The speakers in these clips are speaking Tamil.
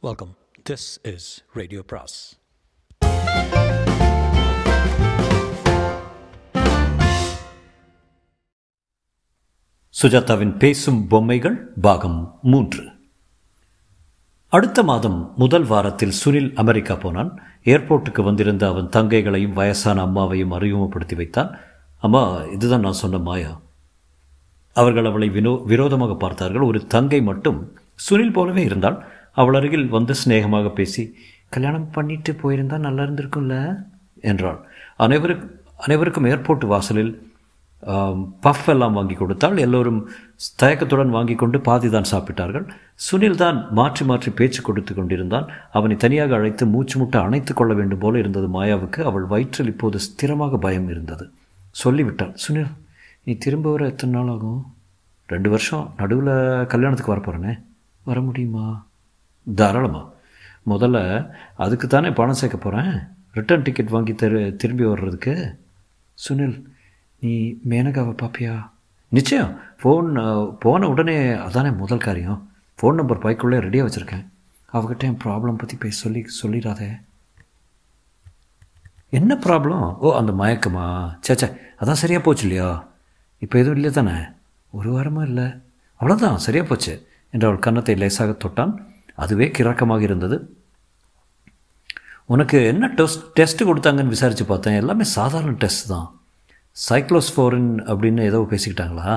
வெல்கம் திஸ் இஸ் ரேடியோ பிராஸ் சுஜாதாவின் பேசும் பொம்மைகள் பாகம் மூன்று. அடுத்த மாதம் முதல் வாரத்தில் சுனில் அமெரிக்கா போனான். ஏர்போர்ட்டுக்கு வந்திருந்த அவன் தங்கைகளையும் வயசான அம்மாவையும் அறிமுகப்படுத்தி வைத்தான். அம்மா இதுதான் நான் சொன்ன மாயா. அவர்கள் அவளை வினோ விரோதமாக பார்த்தார்கள். ஒரு தங்கை மட்டும் சுனில் போலவே இருந்தால் அவள் அருகில் வந்து சிநேகமாக பேசி கல்யாணம் பண்ணிட்டு போயிருந்தால் நல்லா இருந்திருக்கும்ல? என்றாள். அனைவருக்கு அனைவருக்கும் ஏர்போர்ட் வாசலில் பஃப் எல்லாம் வாங்கி கொடுத்தால் எல்லோரும் தயக்கத்துடன் வாங்கி கொண்டு பாதி தான் சாப்பிட்டார்கள். சுனில் தான் மாற்றி மாற்றி பேச்சு கொடுத்து கொண்டிருந்தான். அவனை தனியாக அழைத்து மூச்சு முட்டை அணைத்து கொள்ள வேண்டும் போல இருந்தது மாயாவுக்கு. அவள் வயிற்றில் இப்போது ஸ்திரமாக பயம் இருந்தது. சொல்லிவிட்டாள் சுனில் நீ திரும்ப வர எத்தனை நாள் ஆகும்? ரெண்டு வருஷம். நடுவில் கல்யாணத்துக்கு வர வர முடியுமா? தாராளமாக முதல்ல அதுக்கு தானே பணம் சேர்க்க போகிறேன் ரிட்டர்ன் டிக்கெட் வாங்கி தரு திரும்பி வர்றதுக்கு? சுனில் நீ மேனகாவை பார்ப்பியா நிச்சயம். ஃபோன் போன உடனே அதானே முதல் காரியம். ஃபோன் நம்பர் பைக்குள்ளே ரெடியாக வச்சுருக்கேன். அவகிட்ட என் ப்ராப்ளம் பற்றி போய் சொல்லி சொல்லிடாதே. என்ன ப்ராப்ளம் ஓ அந்த மயக்கமா? சேச்சே அதான் சரியாக போச்சு இல்லையா? இப்போ எதுவும் இல்லை தானே? ஒரு வாரமாக இல்லை. அவ்வளோதான் சரியாக போச்சு. என்று அவள் கன்னத்தை லேசாக தொட்டான். அதுவே கிறக்கமாக இருந்தது. உனக்கு என்ன டெஸ்ட் டெஸ்ட்டு கொடுத்தாங்கன்னு விசாரித்து பார்த்தேன். எல்லாமே சாதாரண டெஸ்ட் தான். சைக்ளோஸ்ஃபோரின் அப்படின்னு ஏதோ பேசிக்கிட்டாங்களா?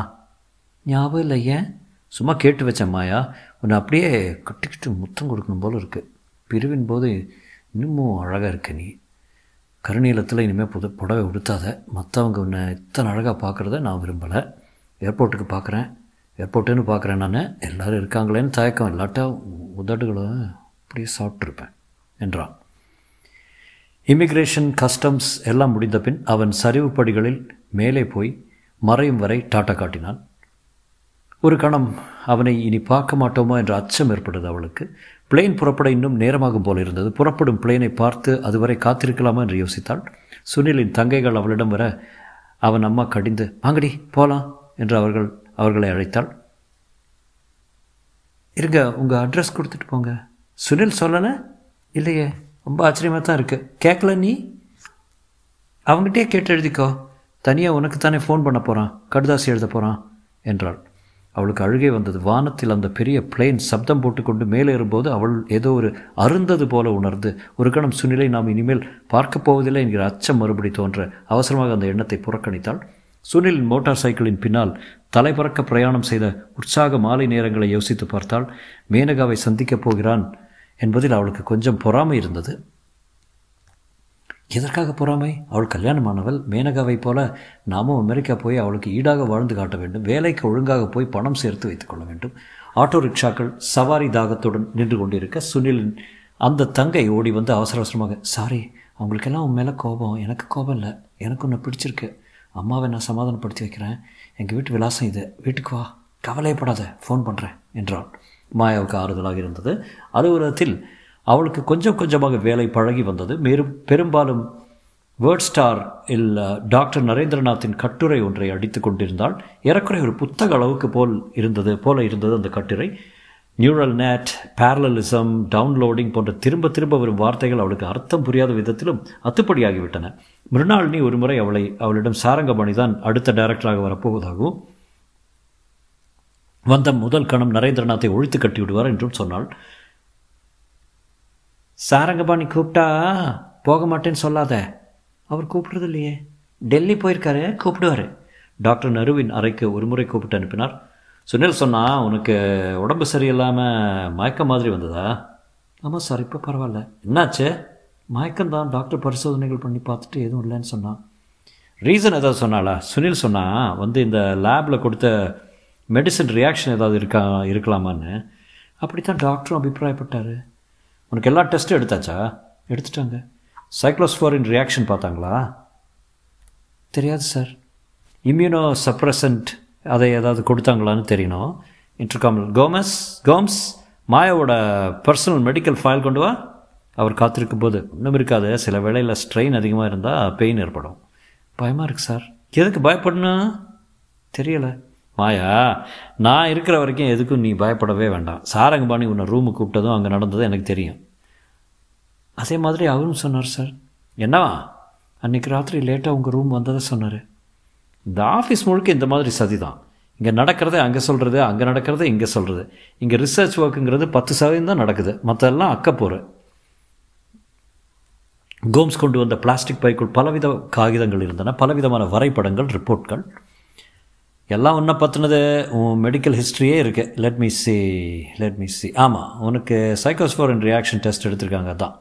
ஞாபகம் இல்லை ஏன் சும்மா கேட்டு வச்சேன் மாயா. உன்னை அப்படியே கட்டிக்கிட்டு முத்தம் கொடுக்கணும் போல் இருக்குது பிரிவின் போது இன்னமும் அழகாக இருக்க நீ. கருநீளத்தில் இனிமேல் புது புடவை உடுத்தாத. மற்றவங்க உன்னை இத்தனை அழகாக பார்க்குறத நான் விரும்பலை. ஏர்போர்ட்டுக்கு பார்க்குறேன். ஏர்போர்ட்டுன்னு பார்க்குறேன் நான். எல்லோரும் இருக்காங்களேன்னு தயக்கம். இல்லாட்டா உதடுகளை அப்படியே சாப்பிட்ருப்பேன் என்றான். இமிக்ரேஷன் கஸ்டம்ஸ் எல்லாம் முடிந்த பின் அவன் சரிவு படிகளில் மேலே போய் மறையும் வரை டாட்டா காட்டினான். ஒரு கணம் அவனை இனி பார்க்க மாட்டோமா என்ற அச்சம் ஏற்பட்டது அவளுக்கு. பிளேன் புறப்பட இன்னும் நேரமாகும் போல் இருந்தது. புறப்படும் பிளேனை பார்த்து அதுவரை காத்திருக்கலாமா என்று யோசித்தாள். சுனிலின் தங்கைகள் அவளிடம் வர அவன் அம்மா கடிந்து வாங்கடி போகலாம் என்று அவர்கள் அவர்களை அழைத்தாள். இருங்க உங்கள் அட்ரஸ் கொடுத்துட்டு போங்க. சுனில் சொல்லலை? இல்லையே ரொம்ப ஆச்சரியமாக தான் இருக்குது கேட்கல நீ? அவங்ககிட்டே கேட்டு எழுதிக்கோ. தனியாக உனக்கு தானே ஃபோன் பண்ண போகிறான் கடுதாசி எழுத போகிறான் என்றாள். அவளுக்கு அழுகே வந்தது. வானத்தில் அந்த பெரிய பிளேன் சப்தம் போட்டுக்கொண்டு மேலே ஏறும்போது அவள் ஏதோ ஒரு அருந்தது போல உணர்ந்து ஒரு கணம் சுனிலை நாம் இனிமேல் பார்க்கப் போவதில்லை என்கிற அச்சம் மறுபடி தோன்ற அவசரமாக அந்த எண்ணத்தை புறக்கணித்தாள். சுனிலின் மோட்டார் சைக்கிளின் பின்னால் தலைபறக்க பிரயாணம் செய்த உற்சாக மாலை நேரங்களை யோசித்து பார்த்தால் மேனகாவை சந்திக்கப் போகிறான் என்பதில் அவளுக்கு கொஞ்சம் பொறாமை இருந்தது. எதற்காக பொறாமை? அவள் கல்யாணமானவள். மேனகாவை போல நாமும் அமெரிக்கா போய் அவளுக்கு ஈடாக வாழ்ந்து காட்ட வேண்டும். வேலைக்கு ஒழுங்காக போய் பணம் சேர்த்து வைத்துக்கொள்ள வேண்டும். ஆட்டோ ரிக்ஷாக்கள் சவாரி தாகத்துடன் நின்று கொண்டிருக்க சுனிலின் அந்த தங்கை ஓடி வந்து அவசர அவசரமாக சாரி அவங்களுக்கெல்லாம் உன் மேலே கோபம். எனக்கு கோபம் இல்லை. எனக்கு ஒன்று பிடிச்சிருக்கு. அம்மாவை நான் சமாதானப்படுத்தி வைக்கிறேன். எங்கள் வீட்டு விலாசம் இது. வீட்டுக்கு வா. கவலைப்படாத ஃபோன் பண்ணுறேன் என்றாள். மாயாவுக்கு ஆறுதலாக இருந்தது. அலுவலகத்தில் அவளுக்கு கொஞ்சம் கொஞ்சமாக வேலை பழகி வந்தது. மேலும் பெரும்பாலும் வேர்ட் ஸ்டார் இல் டாக்டர் நரேந்திரநாத்தின் கட்டுரை ஒன்றை அடித்து கொண்டிருந்தால் ஏறக்குறைய ஒரு புத்தக அளவுக்கு போல் இருந்தது போல இருந்தது அந்த கட்டுரை. நியூரல் நேட் பேரலலிசம் டவுன்லோடிங் போன்ற திரும்ப திரும்ப வரும் வார்த்தைகள் அவளுக்கு அர்த்தம் புரியாத விதத்திலும் அத்துப்படியாகிவிட்டன. மிருணாளினி ஒரு முறை அவளை அவளிடம் சாரங்கபாணி தான் அடுத்த டைரக்டராக வரப்போவதாகவும் வந்த முதல் கணம் நரேந்திரநாத்தை ஒழித்து கட்டி விடுவார் என்றும் சொன்னாள். சாரங்கபாணி கூப்பிட்டா போக மாட்டேன்னு சொல்லாத. அவர் கூப்பிடுறது இல்லையே டெல்லி போயிருக்காரு கூப்பிடுவார். டாக்டர் நருவின் அறைக்கு ஒரு முறை கூப்பிட்டு அனுப்பினார். சுனில் சொன்னால் உனக்கு உடம்பு சரியில்லாமல் மயக்க மாதிரி வந்ததா? ஆமாம் சார் இப்போ பரவாயில்ல. என்னாச்சு? மயக்கம்தான் டாக்டர் பரிசோதனைகள் பண்ணி பார்த்துட்டு எதுவும் இல்லைன்னு சொன்னான் ரீசன் ஏதாவது சொன்னாலா சுனில் சொன்னா வந்து இந்த லேபில் கொடுத்த மெடிசன் ரியாக்ஷன் ஏதாவது இருக்கா இருக்கலாமான்னு. அப்படி தான் டாக்டரும் அபிப்பிராயப்பட்டார். உனக்கு எல்லா டெஸ்ட்டும் எடுத்தாச்சா? எடுத்துட்டாங்க. சைக்ளோஸ்ஃபோரின் ரியாக்ஷன் பார்த்தாங்களா? தெரியாது சார் இம்யூனோ சப்ரசன்ட் அதை ஏதாவது கொடுத்தாங்களான்னு தெரியணும். இன்டர்காமல் கோமஸ் கோம்ஸ் மாயாவோட பர்சனல் மெடிக்கல் ஃபைல் கொண்டு வா. அவர் காத்திருக்கும் போது இன்னும் இருக்காது. சில வேளையில் ஸ்ட்ரெயின் அதிகமாக இருந்தால் பெயின் ஏற்படும். பயமாக இருக்குது சார். எதுக்கு பயப்படணும்? தெரியலை. மாயா நான் இருக்கிற வரைக்கும் எதுக்கும் நீ பயப்படவே வேண்டாம். சாரங்கபாணி உன்னை ரூமுக்கு கூப்பிட்டதும் அங்கே நடந்ததும் எனக்கு தெரியும். அதே மாதிரி அவரும் சொன்னார் சார். என்னவா? அன்றைக்கி ராத்திரி லேட்டாக உங்கள் ரூம் வந்ததை சொன்னார். இந்த ஆஃபீஸ் முழுக்க இந்த மாதிரி சதி தான். இங்கே நடக்கிறத அங்கே சொல்கிறது அங்கே நடக்கிறத இங்கே சொல்கிறது இங்கே ரிசர்ச் ஒர்க்குங்கிறது பத்து சதவீதம் தான் நடக்குது. மற்றெல்லாம் அக்கப்போரு. கோம்ஸ் கொண்டு வந்த பிளாஸ்டிக் பைக்குள் பலவித காகிதங்கள் இருந்தன பலவிதமான வரைபடங்கள் ரிப்போர்ட்கள். எல்லாம் ஒன்றை பற்றினது உன் மெடிக்கல் ஹிஸ்ட்ரியே இருக்குது let me see let me see ஆமாம் உனக்கு சைக்கோஸ்போரின் ரியாக்ஷன் டெஸ்ட் எடுத்திருக்காங்க தான்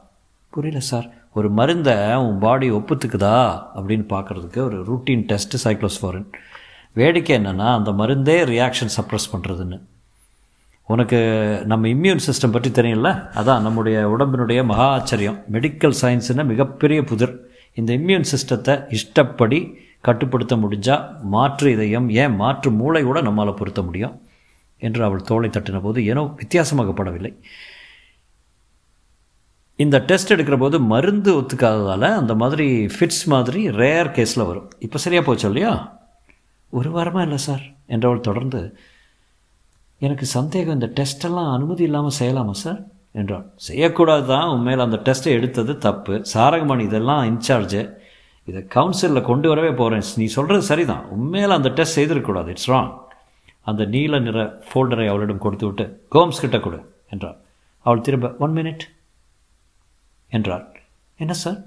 புரியல சார் ஒரு மருந்தை உன் பாடி ஒப்புத்துக்குதா? அப்படின்னு பார்க்குறதுக்கு ஒரு ரூட்டீன் டெஸ்ட்டு சைக்ளோஸ்போரின் வேடிக்கை என்னென்னா அந்த மருந்தே ரியாக்ஷன் சப்ரஸ் பண்ணுறதுன்னு உனக்கு நம்ம இம்யூன் சிஸ்டம் பற்றி தெரியும்ல? அதான் நம்முடைய உடம்பினுடைய மகா ஆச்சரியம். மெடிக்கல் சயின்ஸுன்னு மிகப்பெரிய புதிர். இந்த இம்யூன் சிஸ்டத்தை இஷ்டப்படி கட்டுப்படுத்த முடிஞ்சால் மாற்று இதயம் ஏன் மாற்று மூளை கூட நம்மால் பொருத்த முடியும் என்று அவள் தோலை தட்டின போது ஏனோ வித்தியாசமாகப்படவில்லை இந்த டெஸ்ட் எடுக்கிற போது மருந்து ஒத்துக்காததால் அந்த மாதிரி ஃபிட்ஸ் மாதிரி ரேர் கேஸில் வரும். இப்போ சரியாக போச்சு இல்லையா? ஒரு வாரமாக இல்லை சார் என்றவள் தொடர்ந்து எனக்கு சந்தேகம் இந்த டெஸ்டெல்லாம் அனுமதி இல்லாமல் செய்யலாமா சார் என்றாள் செய்யக்கூடாது தான் உண்மையில் அந்த டெஸ்ட்டை எடுத்தது தப்பு. சாரகமணி இதெல்லாம் இன்சார்ஜு இதை கவுன்சிலில் கொண்டு வரவே போகிறேன் நீ சொல்கிறது சரிதான். உண்மையில் அந்த டெஸ்ட் செய்திருக்கக்கூடாது. இட்ஸ் ராங் அந்த நீல நிற ஃபோல்டரை அவளிடம் கொடுத்து விட்டு கோம்ஸ் கிட்ட கொடு என்றார் அவள் திரும்ப ஒன் மினிட் என்றாள். என்ன சார்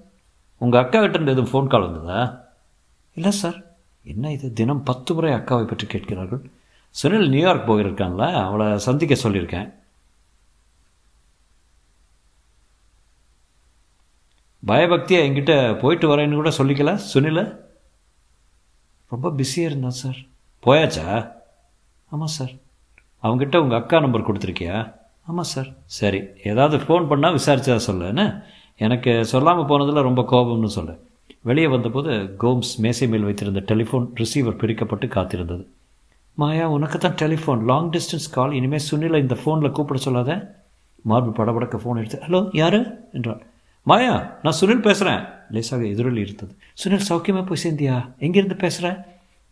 உங்கள் அக்கா கிட்ட எதுவும் ஃபோன் கால் வந்ததா? இல்லை சார் என்ன இது? தினம் பத்து முறை அக்காவை பற்றி கேட்கிறார்கள். சுனில் நியூயார்க் போயிருக்கான்ல அவளை சந்திக்க சொல்லியிருக்கேன். பயபக்தியை என்கிட்ட போயிட்டு வரேன்னு கூட சொல்லிக்கல சுனில? ரொம்ப பிஸியாக இருந்தான் சார். போயாச்சா? ஆமாம் சார். அவங்ககிட்ட உங்கள் அக்கா நம்பர் கொடுத்துருக்கியா? ஆமாம் சார். சரி ஏதாவது ஃபோன் பண்ணால் விசாரிச்சா சொல்ல என்ன? எனக்கு சொல்லாமல் போனதில் ரொம்ப கோபம்னு சொல்ல. வெளியே வந்தபோது கோம்ஸ் மேசை மேல் வைத்திருந்த டெலிஃபோன் ரிசீவர் பிரிக்கப்பட்டு காத்திருந்தது. மாயா உனக்கு தான் டெலிஃபோன் லாங் டிஸ்டன்ஸ் கால் இனிமேல் சுனிலை இந்த ஃபோனில் கூப்பிட சொல்லாத. மார்பு படபடக்க ஃபோன் எடுத்து ஹலோ யார்? என்றாள். மாயா நான் சுனில் பேசுகிறேன் லேசாக எதிரொலி இருந்தது. சுனில் சௌக்கியமாக போய் சேர்ந்தியா? எங்கேருந்து பேசுகிறேன்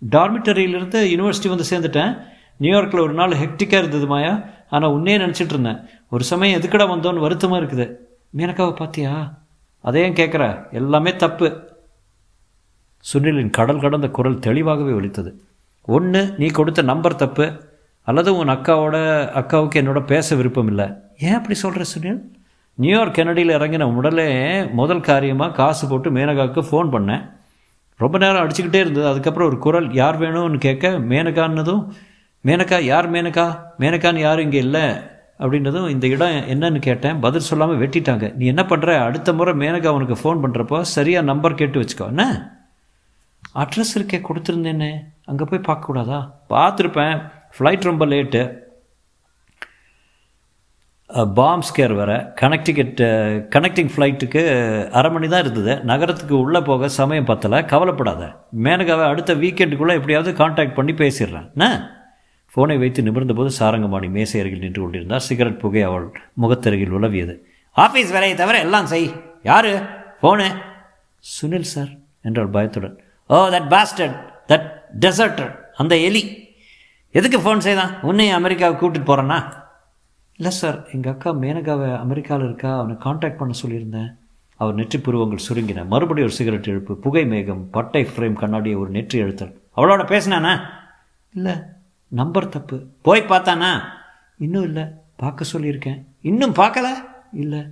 டார்மிட்டரியிலிருந்து யூனிவர்சிட்டி வந்து சேர்ந்துட்டேன். நியூயார்க்கில் ஒரு நாள் ஹெக்டிக்காக இருந்தது மாயா. ஆனால் உன்னே நினச்சிட்டு இருந்தேன். ஒரு சமயம் எதுக்கடா வந்தோன்னு வருத்தமாக இருக்குது. மேனக்காவை பார்த்தியா அதையும் கேட்குற எல்லாமே தப்பு. சுனிலின் கடல் கடந்த குரல் தெளிவாகவே ஒலித்தது. ஒன்று நீ கொடுத்த நம்பர் தப்பு அல்லது உன் அக்காவோட அக்காவுக்கு என்னோட பேச விருப்பம் இல்லை ஏன் அப்படி சொல்கிற சுனில்? நியூயார்க் கெனடியில் இறங்கின உடனே முதல் காரியமாக காசு போட்டு மேனகாவுக்கு ஃபோன் பண்ணேன். ரொம்ப நேரம் அடிச்சுக்கிட்டே இருந்தது. அதுக்கப்புறம் ஒரு குரல் யார் வேணும்னு கேட்க மேனகான்னதும் மேனகா யார் மேனகா? மேனகான்னு யாரும் இங்கே இல்லை. அப்படின்றதும் இந்த இடம் என்னன்னு கேட்டேன். பதில் சொல்லாமல் வெட்டிட்டாங்க. நீ என்ன பண்ணுற அடுத்த முறை மேனகா உனக்கு ஃபோன் பண்ணுறப்போ சரியாக நம்பர் கேட்டு வச்சுக்கோ. என்ன? அட்ரஸ் இருக்கே கொடுத்துருந்தேனே. அங்கே போய் பார்க்கக்கூடாதா பார்த்துருப்பேன். ஃப்ளைட் ரொம்ப லேட்டு பாம் ஸ்கேர் வேறு. கனெக்டிகட் கனெக்டிங் ஃப்ளைட்டுக்கு அரை மணி தான் இருந்தது. நகரத்துக்கு உள்ளே போக சமயம் பத்தலை. கவலைப்படாத. மேனகாவை அடுத்த வீக்கெண்டுக்குள்ளே எப்படியாவது காண்டாக்ட் பண்ணி பேசிடுறேன். என்ன? ஃபோனை வைத்து நிமிர்ந்தபோது சாரங்கமாணி மேசை அருகில் நின்று கொண்டிருந்தார். சிகரெட் புகை அவள் முகத்தருகில் உலவியது. ஆஃபீஸ் வேலையை தவிர எல்லாம் செய். யாரு? ஃபோனு சுனில் சார் என்றாள் பயத்துடன். Oh that bastard that deserter அந்த எலி. எதுக்கு ஃபோன் செய்தான்? உன்னையும் அமெரிக்காவுக்கு கூப்பிட்டு போகிறேன்னா இல்லை சார் எங்கள் அக்கா மேனகாவை அமெரிக்காவில் இருக்கா? அவனை காண்டாக்ட் பண்ண சொல்லியிருந்தேன். அவர் நெற்றி புருவங்கள் சுருங்கின. மறுபடியும் ஒரு சிகரெட் எழுப்பு புகை மேகம் பட்டை ஃப்ரேம் கண்ணாடியை ஒரு நெற்றி எழுத்தல் அவளோட பேசினானா? இல்லை நம்பர் தப்பு. போய் பார்த்தானா? இன்னும் இல்லை பார்க்க சொல்லியிருக்கேன். இன்னும் பார்க்கல? இல்லை.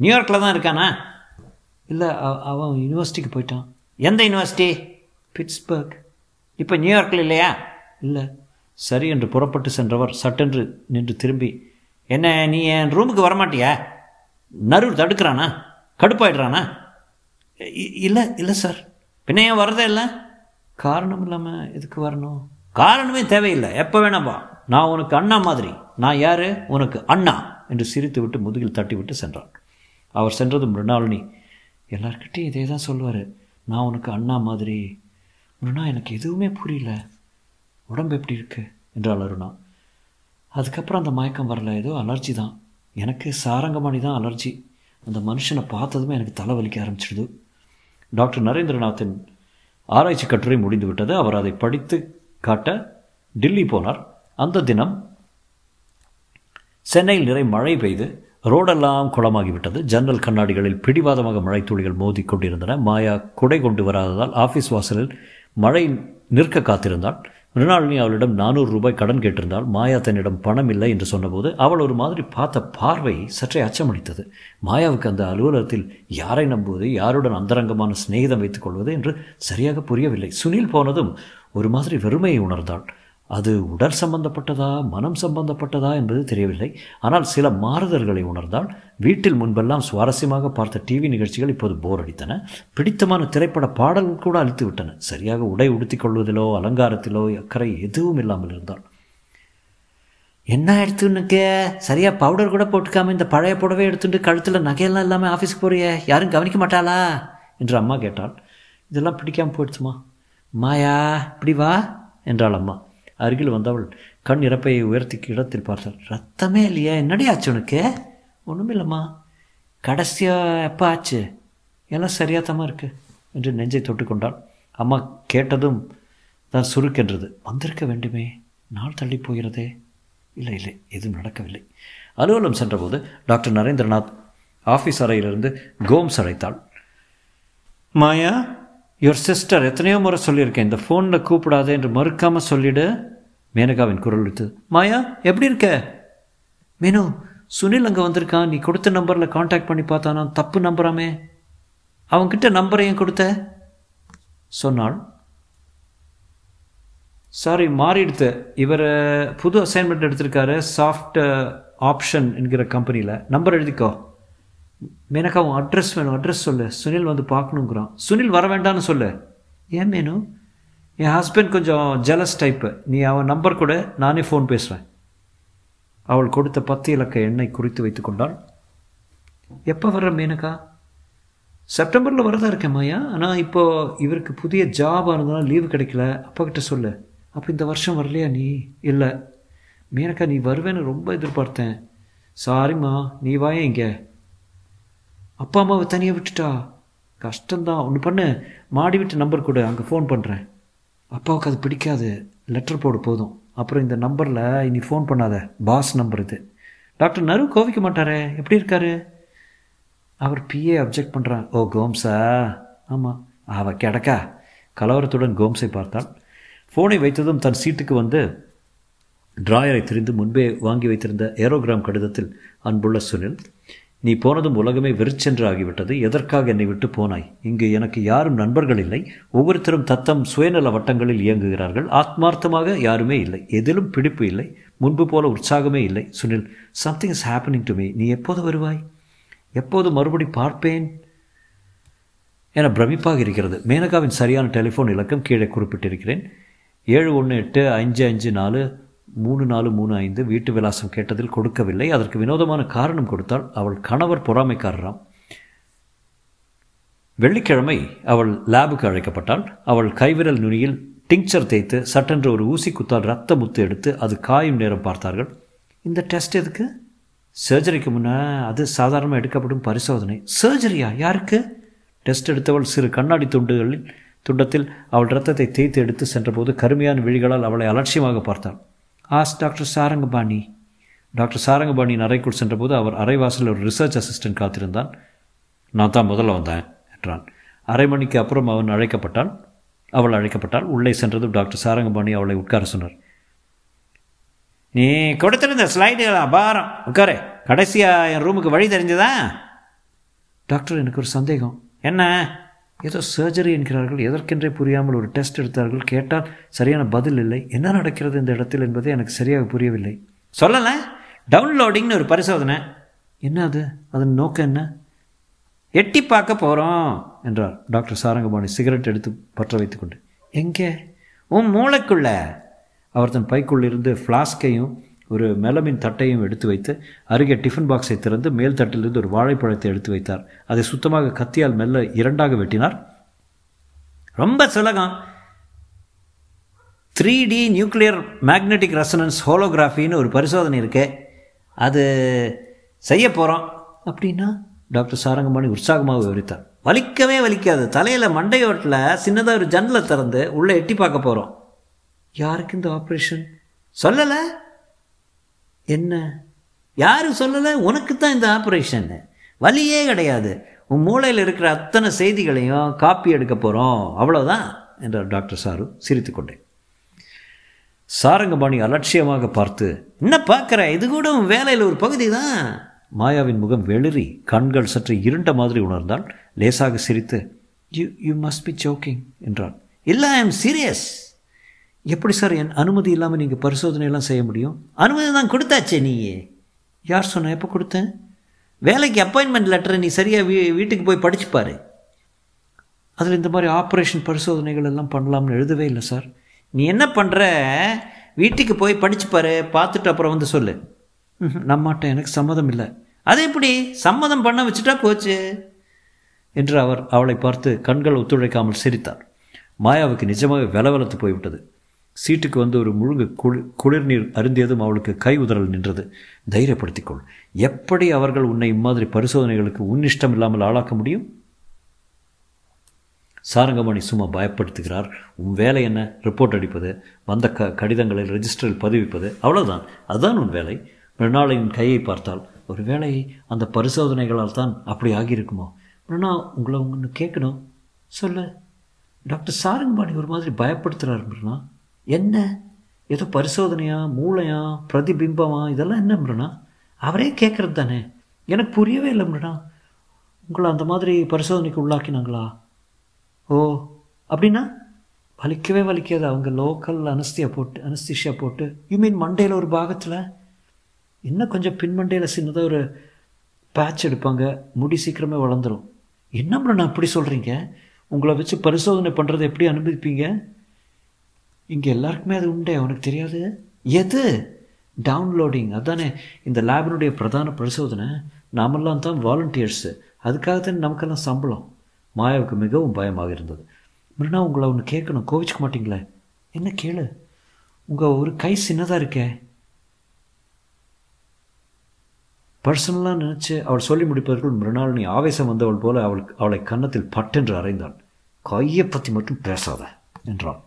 நியூயார்க்கில் தான் இருக்கானா? இல்லை அவன் யூனிவர்சிட்டிக்கு போயிட்டான். எந்த யூனிவர்சிட்டி பிட்ஸ்பர்க். இப்போ நியூயார்க்கில் இல்லையா? இல்லை. சரி என்று புறப்பட்டு சென்றவர் சட்டென்று நின்று திரும்பி என்ன நீ என் ரூமுக்கு வரமாட்டியா? நறுர் தடுக்கிறானா? கடுப்பாயிடுறானா? இல்லை இல்லை சார் பின்ன ஏன் வரதே இல்லை? காரணம் இல்லாமல் எதுக்கு வரணும்? காரணமே தேவையில்லை. எப்போ வேணாம்பா நான் உனக்கு அண்ணா மாதிரி. நான் யார்? உனக்கு அண்ணா. என்று சிரித்து விட்டு முதுகில் தட்டி விட்டு சென்றான். அவர் சென்றதும் மிருணாளினி எல்லார்கிட்டையும் இதே தான் சொல்லுவார். நான் உனக்கு அண்ணா மாதிரி. அருணா எனக்கு எதுவுமே புரியல. உடம்பு எப்படி இருக்கு? என்றாள் அருணா. அதுக்கப்புறம் அந்த மயக்கம் வரல. ஏதோ அலர்ஜி தான். எனக்கு சாரங்கமணி தான் அலர்ஜி. அந்த மனுஷனை பார்த்ததுமே எனக்கு தலைவலிக்க ஆரம்பிச்சிடுது. டாக்டர் நரேந்திரநாத்தின் ஆராய்ச்சி கட்டுரை முடிந்து விட்டது அவர் அதை படித்து காட்ட டில்லி போனார். அந்த தினம் சென்னையில் நிறை மழை பெய்து ரோடெல்லாம் குளமாகிவிட்டது. ஜன்னல் கண்ணாடிகளில் பிடிவாதமாக மழை துளிகள் மோதி கொண்டிருந்தன. மாயா குடை கொண்டு வராததால் ஆஃபீஸ் வாசலில் மழை நிற்க காத்திருந்தாள். மிருணாளினி அவளிடம் நானூறு ரூபாய் கடன் கேட்டிருந்தால் மாயா தன்னிடம் பணம் இல்லை என்று சொன்னபோது அவள் ஒரு மாதிரி பார்த்த பார்வை சற்றே அச்சமளித்தது. மாயாவுக்கு அந்த அலுவலகத்தில் யாரை நம்புவது யாருடன் அந்தரங்கமான சிநேகிதம் வைத்துக் கொள்வது என்று சரியாக புரியவில்லை. சுனில் போனதும் ஒரு மாதிரி வெறுமையை உணர்ந்தாள். அது உடல் சம்பந்தப்பட்டதா மனம் சம்பந்தப்பட்டதா என்பது தெரியவில்லை. ஆனால் சில மாறுதல்களை உணர்ந்தால் வீட்டில் முன்பெல்லாம் சுவாரஸ்யமாக பார்த்த டிவி நிகழ்ச்சிகள் இப்போது போர் அடித்தன. பிடித்தமான திரைப்பட பாடல்கள் கூட அழித்து விட்டன சரியாக உடை உடுத்திக் கொள்வதிலோ அலங்காரத்திலோ அக்கறை எதுவும் இல்லாமல் இருந்தால். என்ன எடுத்துன்னுக்க சரியாக பவுடர் கூட போட்டுக்காம இந்த பழைய புடவை எடுத்துட்டு கழுத்தில் நகையெல்லாம் இல்லாமல் ஆஃபீஸ்க்கு போறிய? யாரும் கவனிக்க மாட்டாளா? என்று அம்மா கேட்டாள். இதெல்லாம் பிடிக்காமல் போயிடுச்சுமா. மாயா இப்படி வா என்றாள் அம்மா. அருகில் வந்தவள் கண் இறப்பையை உயர்த்தி இடத்தில் பார்த்தாள். ரத்தமே இல்லையா என்னடி ஆச்சு உனக்கு? ஒன்றும் இல்லைம்மா கடைசியாக எப்போ ஆச்சு? எல்லாம் சரியாத்தமாக இருக்கு என்று நெஞ்சை தொட்டுக்கொண்டாள் அம்மா கேட்டதும் தான் சுருக்கென்றது. வந்திருக்க வேண்டுமே நாள் தள்ளி போகிறதே. இல்லை இல்லை எதுவும் நடக்கவில்லை. அலுவலம் சென்றபோது டாக்டர் நரேந்திரநாத் ஆஃபீஸ் அறையிலிருந்து கோம்ஸ் அழைத்தாள். மாயா யுவர் சிஸ்டர் எத்தனையோ முறை சொல்லியிருக்கேன் இந்த ஃபோனில் கூப்பிடாதே என்று மறுக்காமல் சொல்லிடு. மேனகாவின் குரல் விட்டு மாயா எப்படி இருக்க? மேனு சுனில் அங்கே வந்திருக்கான். நீ கொடுத்த நம்பரில் காண்டாக்ட் பண்ணி பார்த்தானா? தப்பு நம்புறாமே. அவன்கிட்ட நம்பரையும் கொடுத்த? சொன்னாள். சாரி மாறிடுத்து. இவர் புது அசைன்மெண்ட் எடுத்திருக்காரு சாஃப்ட் ஆப்ஷன் என்கிற கம்பெனியில் நம்பர் எழுதிக்கோ. மேனக்கா உன் அட்ரஸ் வேணும். அட்ரஸ் சொல்லு. சுனில் வந்து பார்க்கணுங்கிறான். சுனில் வர வேண்டாம்னு சொல்லு. ஏன் மேனு? என் ஹஸ்பண்ட் கொஞ்சம் ஜெலஸ் டைப்பு நீ அவன் நம்பர் கூட நானே ஃபோன் பேசுகிறேன் அவள் கொடுத்த பத்து இலக்க எண்ணெய் குறித்து வைத்து கொண்டாள். எப்போ வர்ற மேனக்கா செப்டம்பரில் வரதா இருக்கேன் மாயா. ஆனால் இப்போது இவருக்கு புதிய ஜாப் ஆனதுனால லீவு கிடைக்கல. அப்பா கிட்ட சொல்லு. அப்போ இந்த வருஷம் வரலையா நீ? இல்லை. மேனக்கா நீ வருவேன்னு ரொம்ப எதிர்பார்த்தேன். சாரிம்மா நீ வாயே இங்கே? அப்பா அம்மாவை தனியாக விட்டுட்டா? கஷ்டம்தான். ஒன்று பண்ணு. மாடி விட்டு நம்பர் கொடு. அங்கே ஃபோன் பண்ணுறேன் அப்பாவுக்கு அது பிடிக்காது. லெட்டர் போடு போதும். அப்புறம் இந்த நம்பரில் இனி ஃபோன் பண்ணாத. பாஸ் நம்பர் இது. டாக்டர் நரு கோவிக்க மாட்டாரே. எப்படி இருக்காரு? அவர் பிஏ அப்ஜெக்ட் பண்ணுறான் ஓ கோம்ஸா ஆமாம் அவ கிடக்கா. கலவரத்துடன் கோம்ஸை பார்த்தாள். ஃபோனை வைத்ததும் தன் சீட்டுக்கு வந்து டிராயரை திரிந்து முன்பே வாங்கி வைத்திருந்த ஏரோகிராம் கடிதத்தில் அன்புள்ள சுனில் நீ போனதும் உலகமே வெறிச்சென்று ஆகிவிட்டது எதற்காக என்னை விட்டு போனாய்? இங்கு எனக்கு யாரும் நண்பர்கள் இல்லை. ஒவ்வொருத்தரும் தத்தம் சுயநல வட்டங்களில் இயங்குகிறார்கள். ஆத்மார்த்தமாக யாருமே இல்லை. எதிலும் பிடிப்பு இல்லை. முன்பு போல உற்சாகமே இல்லை. Sunil something is happening to me நீ எப்போது வருவாய்? எப்போது மறுபடி பார்ப்பேன்? என பிரமிப்பாக இருக்கிறது. மேனகாவின் சரியான டெலிஃபோன் இலக்கம் கீழே குறிப்பிட்டிருக்கிறேன். ஏழு ஒன்று எட்டு அஞ்சு அஞ்சு நாலு மூணு நாலு மூணு ஐந்து வீட்டு விலாசம் கேட்டதில் கொடுக்கவில்லை. அதற்கு வினோதமான காரணம் கொடுத்தால் அவள் கணவர் பொறாமைக்காரராம். வெள்ளிக்கிழமை அவள் லேபுக்கு அழைக்கப்பட்டாள். அவள் கைவிரல் நுனியில் டிங்சர் தேய்த்து சட்டென்று ஒரு ஊசி குத்தால் ரத்த முத்து எடுத்து அது காயும் நேரம் பார்த்தார்கள். இந்த டெஸ்ட் எதுக்கு? சர்ஜரிக்கு முன்னே அது சாதாரணமாக எடுக்கப்படும் பரிசோதனை. சர்ஜரியா? யாருக்கு? டெஸ்ட் எடுத்தவள் சிறு கண்ணாடி துண்டுகளில் துண்டத்தில் அவள் ரத்தத்தை தேய்த்து எடுத்து சென்றபோது கருமையான விழிகளால் அவளை அலட்சியமாக பார்த்தாள். ஆஸ் டாக்டர் சாரங்கபாணி டாக்டர் சாரங்கபாணியின் அறைக்குள் சென்றபோது அவர் அரைவாசலில் ஒரு ரிசர்ச் அசிஸ்டன்ட் காத்திருந்தான். நான் தான் முதல்ல வந்தேன் என்றான். அரை மணிக்கு அப்புறம் அவன் அழைக்கப்பட்டான். அவள் அழைக்கப்பட்டாள். உள்ளே சென்றதும் டாக்டர் சாரங்கபாணி அவளை உட்கார சொன்னார். நீ கொடுத்திருந்த ஸ்லைடுகள் அபாரம் உட்காரு. கடைசியாக என் ரூமுக்கு வழி தெரிஞ்சதா? டாக்டர் எனக்கு ஒரு சந்தேகம். என்ன? ஏதோ சர்ஜரி என்கிறார்கள் எதற்கென்றே புரியாமல் ஒரு டெஸ்ட் எடுத்தார்கள் கேட்டால் சரியான பதில் இல்லை. என்ன நடக்கிறது இந்த இடத்தில் என்பதை எனக்கு சரியாக புரியவில்லை. சொல்லலை? டவுன்லோடிங்னு ஒரு பரிசோதனை. என்ன அது? அதன் நோக்கம் என்ன? எட்டி பார்க்க போகிறோம் என்றார். டாக்டர் சாரங்கபாணி சிகரெட் எடுத்து பற்ற வைத்துக்கொண்டு எங்கே? உன் மூளைக்குள்ள. அவர் தன் பைக்குள்ளிருந்து ஃப்ளாஸ்கையும் ஒரு மெலமின் தட்டையும் எடுத்து வைத்து அருகே டிஃபன் பாக்ஸை திறந்து மேல் தட்டிலிருந்து ஒரு வாழைப்பழத்தை எடுத்து வைத்தார். அதை சுத்தமாக கத்தியால் மெல்ல இரண்டாக வெட்டினார். ரொம்ப சுலகம். Three D nuclear magnetic resonance ஹோலோகிராஃபின்னு ஒரு பரிசோதனை இருக்கு. அது செய்ய போகிறோம் அப்படின்னா டாக்டர் சாரங்கமணி உற்சாகமாக விவரித்தார். வலிக்கவே வலிக்காது. தலையில் மண்டையோட்டில் சின்னதாக ஒரு ஜன்னலை திறந்து உள்ளே எட்டி பார்க்க போகிறோம் யாருக்கு இந்த ஆப்ரேஷன் சொல்லலை. என்ன? யாரும் சொல்லலை உனக்கு தான் இந்த ஆப்ரேஷன் வலியே கிடையாது. உன் மூளையில் இருக்கிற அத்தனை செய்திகளையும் காப்பி எடுக்க போகிறோம் அவ்வளோதான் என்றார் டாக்டர் சாரு சிரித்துக்கொண்டே சாரங்கபாணி அலட்சியமாக பார்த்து என்ன பார்க்குற? இது கூட உன் வேலையில் ஒரு பகுதி தான் மாயாவின் முகம் வெளிரி கண்கள் சற்று இருண்ட மாதிரி உணர்ந்தால் லேசாக சிரித்து you you must be joking என்றான். இல்லை ஐ எம் சீரியஸ் எப்படி சார் என் அனுமதி இல்லாமல் நீங்கள் பரிசோதனையெல்லாம் செய்ய முடியும்? அனுமதி தான் கொடுத்தாச்சே நீயே. யார் சொன்ன எப்போ கொடுத்தேன்? வேலைக்கு அப்பாயின்மெண்ட் லெட்டரை நீ சரியாக வீ வீட்டுக்கு போய் படிச்சுப்பாரு அதில் இந்த மாதிரி ஆப்ரேஷன் பரிசோதனைகள் எல்லாம் பண்ணலாம்னு எழுதவே இல்லை சார். நீ என்ன பண்ணுற வீட்டுக்கு போய் படிச்சுப்பாரு பார்த்துட்டு அப்புறம் வந்து சொல்லு. நம்மாட்ட எனக்கு சம்மதம் இல்லை. அது எப்படி? சம்மதம் பண்ண வச்சுட்டா போச்சு. என்று அவர் அவளை பார்த்து கண்கள் ஒத்துழைக்காமல் சிரித்தார். மாயாவுக்கு நிஜமாக வெலவெலத்து போய்விட்டது. சீட்டுக்கு வந்து ஒரு முழுங்கு குளி குளிர்நீர் அருந்தியதும் அவளுக்கு கை உதறல் நின்றது. தைரியப்படுத்திக்கொள். எப்படி அவர்கள் உன்னை இம்மாதிரி பரிசோதனைகளுக்கு உன்னிஷ்டம் இல்லாமல் ஆளாக்க முடியும்? சாரங்கமணி சும்மா பயப்படுத்துகிறார். உன் வேலை என்ன? ரிப்போர்ட் அடிப்பது வந்த க கடிதங்களை ரெஜிஸ்டரில் பதிவிப்பது அவ்வளோதான் அதுதான் உன் வேலை. மிருணாளின் கையை பார்த்தால் ஒரு வேளை அந்த பரிசோதனைகளால் தான் அப்படி ஆகியிருக்குமோ? மிருணா உங்களை ஒன்று கேட்கணும். சொல்லு. டாக்டர் சாரங்கபாணி ஒரு மாதிரி பயப்படுத்துகிறார் மிருணா என்ன? ஏதோ பரிசோதனையா மூளையா பிரதிபிம்பமா? இதெல்லாம் என்ன மிருணா அவரே கேட்குறது தானே. எனக்கு புரியவே இல்லை மிருணா உங்களை அந்த மாதிரி பரிசோதனைக்கு உள்ளாக்கினாங்களா? ஓ அப்படின்னா? வலிக்கவே வலிக்காது. அவங்க லோக்கல் அனஸ்தியா போட்டு அனஸ்திஷியா போட்டு. யூ மீன் மண்டையில் ஒரு பாகத்தில்? இன்னும் கொஞ்சம் பின்மண்டையில் சின்னதாக ஒரு பேட்ச் எடுப்பாங்க. முடி சீக்கிரமே வளர்ந்துடும் என்ன மிருணா அப்படி சொல்கிறீங்க உங்களை வச்சு பரிசோதனை பண்ணுறதை எப்படி அனுமதிப்பீங்க இங்கே எல்லாருக்குமே அது உண்டே உனக்கு தெரியாது. எது? டவுன்லோடிங் அதானே இந்த லேபினுடைய பிரதான பரிசோதனை நாமெல்லாம் தான் வாலண்டியர்ஸு அதுக்காக தான் நமக்கெல்லாம் சம்பளம். மாயாவுக்கு மிகவும் பயமாக இருந்தது. மிருனா உங்களை ஒன்று கேட்கணும். கோவிச்சுக்க மாட்டிங்களே? என்ன கேளு? உங்கள் ஒரு கை சின்னதாக இருக்கே. பர்சனலாக நினச்சி அவள் சொல்லி முடிப்பதற்குள் மிருணாளினி ஆவேசம் வந்தவள் போல அவள் அவளை கன்னத்தில் பட்டென்று அறைந்தாள் கையை பற்றி மட்டும் பேசாத என்றாள்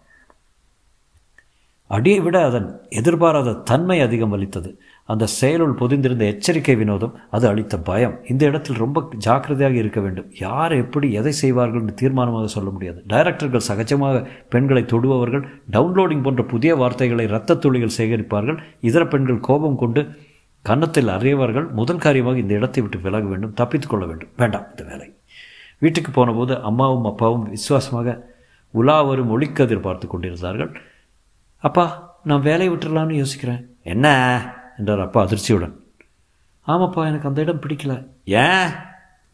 அடியை விட அதன் எதிர்பாராத தன்மை அதிகம் அளித்தது. அந்த செயலுள் பொதிந்திருந்த எச்சரிக்கை வினோதம் அது அளித்த பயம். இந்த இடத்தில் ரொம்ப ஜாக்கிரதையாக இருக்க வேண்டும். யார் எப்படி எதை செய்வார்கள் என்று தீர்மானமாக சொல்ல முடியாது. டைரக்டர்கள் சகஜமாக பெண்களை தொடுபவர்கள் டவுன்லோடிங் போன்ற புதிய வார்த்தைகளை இரத்த துளிகள் சேகரிப்பார்கள். இதர பெண்கள் கோபம் கொண்டு கன்னத்தில் அறியவர்கள் முதல் காரியமாக இந்த இடத்தை விட்டு விலக வேண்டும் தப்பித்துக் கொள்ள வேண்டும். வேண்டாம் இந்த வேலை. வீட்டுக்கு போனபோது அம்மாவும் அப்பாவும் விசுவாசமாக உலா வரும் ஒளிக்கதிர் பார்த்து கொண்டிருந்தார்கள். அப்பா நான் வேலையை விட்டுடலான்னு யோசிக்கிறேன். என்ன? என்றார் அப்பா அதிர்ச்சியுடன். ஆமாப்பா எனக்கு அந்த இடம் பிடிக்கல. ஏன்?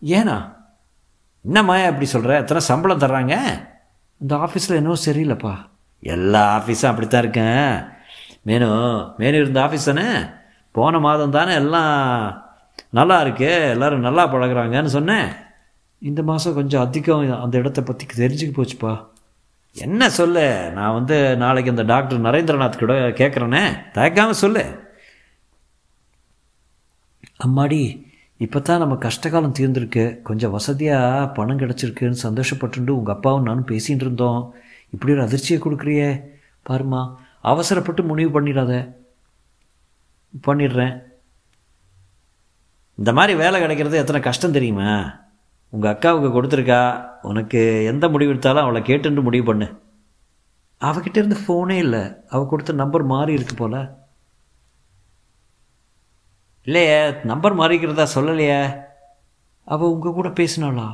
ஏனா? என்னம்மா அப்படி சொல்கிற எத்தனை சம்பளம் தர்றாங்க? இந்த ஆஃபீஸில் என்னவோ சரியில்லைப்பா. எல்லா ஆஃபீஸும் அப்படித்தான் இருக்கேன் மேனு மேனு இருந்த ஆஃபீஸ் தானே? போன மாதம் தானே எல்லாம் நல்லா இருக்கு எல்லோரும் நல்லா பழகுறாங்கன்னு சொன்னேன். இந்த மாதம் கொஞ்சம் அதிகம் அந்த இடத்த பற்றி தெரிஞ்சுக்க போச்சுப்பா. என்ன சொல்லு? நான் வந்து நாளைக்கு அந்த டாக்டர் நரேந்திரநாத் கூட கேட்குறேனே தயக்காமல் சொல்லு. அம்மாடி இப்போ தான் நம்ம கஷ்டகாலம் தீர்ந்துருக்கு. கொஞ்சம் வசதியாக பணம் கிடச்சிருக்குன்னு சந்தோஷப்பட்டுண்டு உங்கள் அப்பாவும் நானும் பேசிகிட்டு இருந்தோம். இப்படி ஒரு அதிர்ச்சியை கொடுக்குறியே. பாருமா அவசரப்பட்டு முடிவு பண்ணிடாத. பண்ணிடுறேன். இந்த மாதிரி வேலை கிடைக்கிறது எத்தனை கஷ்டம் தெரியுமா? உங்கள் அக்காவுக்கு கொடுத்துருக்கா? உனக்கு எந்த முடிவு எடுத்தாலும் அவளை கேட்டுன்னு முடிவு பண்ணு. அவகிட்ட இருந்து ஃபோனே இல்லை. அவள் கொடுத்த நம்பர் மாறி இருக்கு போல. இல்லையே நம்பர் மாறிக்கிறதா சொல்லலையே. அவள் உங்கள் கூட பேசினாளா?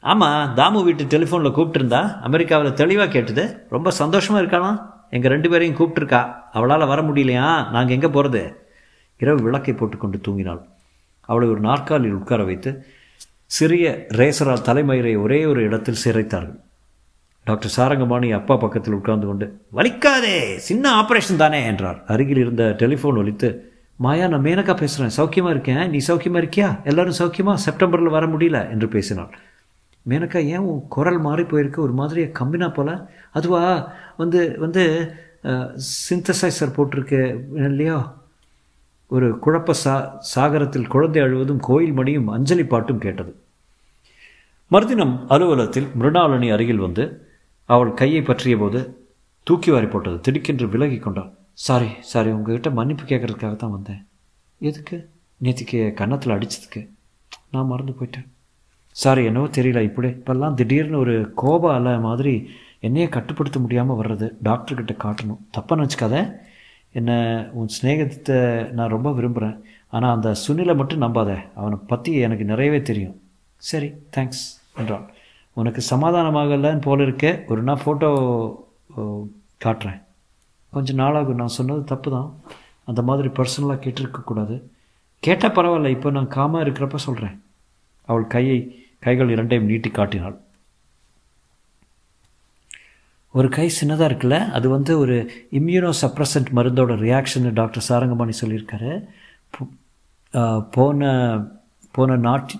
ஆமாம் தாமு வீட்டு டெலிஃபோனில் கூப்பிட்டுருந்தா. அமெரிக்காவில் தெளிவாக கேட்டுது. ரொம்ப சந்தோஷமாக இருக்கானா எங்கள் ரெண்டு பேரையும் கூப்பிட்டுருக்கா. அவளால் வர முடியலையா? நாங்கள் எங்கே போகிறது இரவு விளக்கை போட்டுக்கொண்டு தூங்கினாள். அவளை ஒரு நாற்காலில் உட்கார வைத்து சிறிய ரேசரால் தலைமயிரை ஒரே ஒரு இடத்தில் சிறைத்தார்கள். டாக்டர் சாரங்கமாணி அப்பா பக்கத்தில் உட்கார்ந்து கொண்டு வலிக்காதே சின்ன ஆப்ரேஷன் தானே என்றார். அருகில் இருந்த டெலிஃபோன் ஒலித்து மாயா நான் மேனக்கா பேசுகிறேன் சௌக்கியமாக இருக்கேன்? நீ சௌக்கியமாக இருக்கியா? எல்லாரும் சௌக்கியமா? செப்டம்பரில் வர முடியல என்று பேசினாள். மேனக்கா ஏன் உன் குரல் மாறி போயிருக்கு? ஒரு மாதிரியே கம்பினா போல. அதுவா வந்து வந்து சிந்தசைசர் போட்டிருக்கு இல்லையா? ஒரு குழப்ப சா சாகரத்தில் குழந்தை அழுவதும் கோயில் மணியும் அஞ்சலி பாட்டும் கேட்டது. மறுதினம் அலுவலகத்தில் மிருணாளனி அருகில் வந்து அவள் கையை பற்றிய போது தூக்கி வாரி போட்டது. திடுக்கென்று விலகி கொண்டாள். சாரி சாரி உங்ககிட்ட மன்னிப்பு கேட்கறதுக்காக தான் வந்தேன். எதுக்கு? நேற்றுக்கு கன்னத்தில் அடித்ததுக்கு நான் மறந்து போயிட்டேன். சாரி என்னவோ தெரியல. இப்படி இப்போல்லாம் திடீர்னு ஒரு கோபம் அலை மாதிரி என்னையே கட்டுப்படுத்த முடியாமல் வர்றது டாக்டர்கிட்ட காட்டணும். தப்பாக நினச்சிக்காத. என்னை உன் சிநேகத்தை நான் ரொம்ப விரும்புகிறேன் ஆனால் அந்த சுனிலை மட்டும் நம்பாத. அவனை பற்றி எனக்கு நிறையவே தெரியும். சரி தேங்க்ஸ் என்றான். உனக்கு சமாதானமாகலன்னு போல இருக்க ஒரு நாள் ஃபோட்டோ காட்டுறேன். கொஞ்சம் நாளாகும் நான் சொன்னது தப்பு தான் அந்த மாதிரி பர்சனலாக கேட்டிருக்கக்கூடாது கேட்டால் பரவாயில்ல இப்போ நான் காமாக இருக்கிறப்ப சொல்கிறேன் அவள் கையை கைகள் இரண்டையும் நீட்டி காட்டினாள். ஒரு கை சின்னதாக இருக்குல்ல அது வந்து ஒரு இம்யூனோ சப்ரசன்ட் மருந்தோட ரியாக்ஷன் டாக்டர் சாரங்கபாணி சொல்லியிருக்காரு. போன போன நாட்டி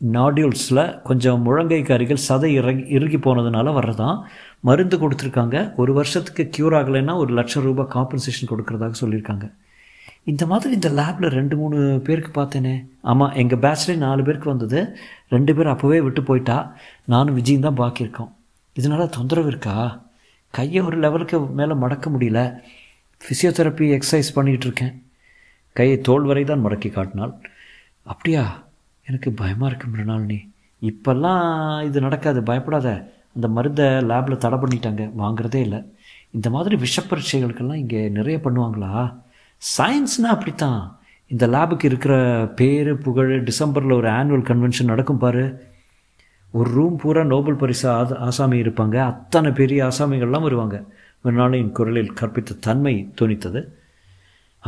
நாடியூல்ஸில் கொஞ்சம் முழங்கைக்கு அருகில் சதை இறங்கி இறுகி போனதுனால வர்றதான். மருந்து கொடுத்துருக்காங்க. ஒரு வருஷத்துக்கு க்யூர் ஆகலைன்னா ஒரு லட்சம் ரூபாய் காம்பன்சேஷன் கொடுக்குறதாக சொல்லியிருக்காங்க. இந்த மாதிரி இந்த லேபில் ரெண்டு மூணு பேருக்கு பார்த்தேனே. ஆமாம் எங்கள் பேட்ச்லேயே நாலு பேருக்கு வந்தது. ரெண்டு பேர் அப்போவே விட்டு போயிட்டா. நானும் விஜயும் தான் பாக்கியிருக்கோம். இதனால் தொந்தரவு இருக்கா? கையை ஒரு லெவலுக்கு மேலே மடக்க முடியல. ஃபிசியோதெரப்பி எக்ஸசைஸ் பண்ணிகிட்டு இருக்கேன். கையை தோல் வரை தான் மடக்கி காட்டினாள். அப்படியா? எனக்கு பயமாக இருக்கு மிருணாளினி இப்போல்லாம் இது நடக்காது. பயப்படாத. அந்த மருந்தை லேபில் தடை பண்ணிட்டாங்க. வாங்குறதே இல்லை. இந்த மாதிரி விஷப்பரீட்சைகளுக்கெல்லாம் இங்கே நிறைய பண்ணுவாங்களா? சயின்ஸ்னால் அப்படித்தான். இந்த லேபுக்கு இருக்கிற பேர் புகழ் டிசம்பரில் ஒரு ஆனுவல் கன்வென்ஷன் நடக்கும் பாரு. ஒரு ரூம் பூரா நோபல் பரிசு ஆ ஆசாமி இருப்பாங்க. அத்தனை பெரிய ஆசாமிகள்லாம் வருவாங்க. மறுநாளின் குரலில் கற்பித்த தன்மை துணித்தது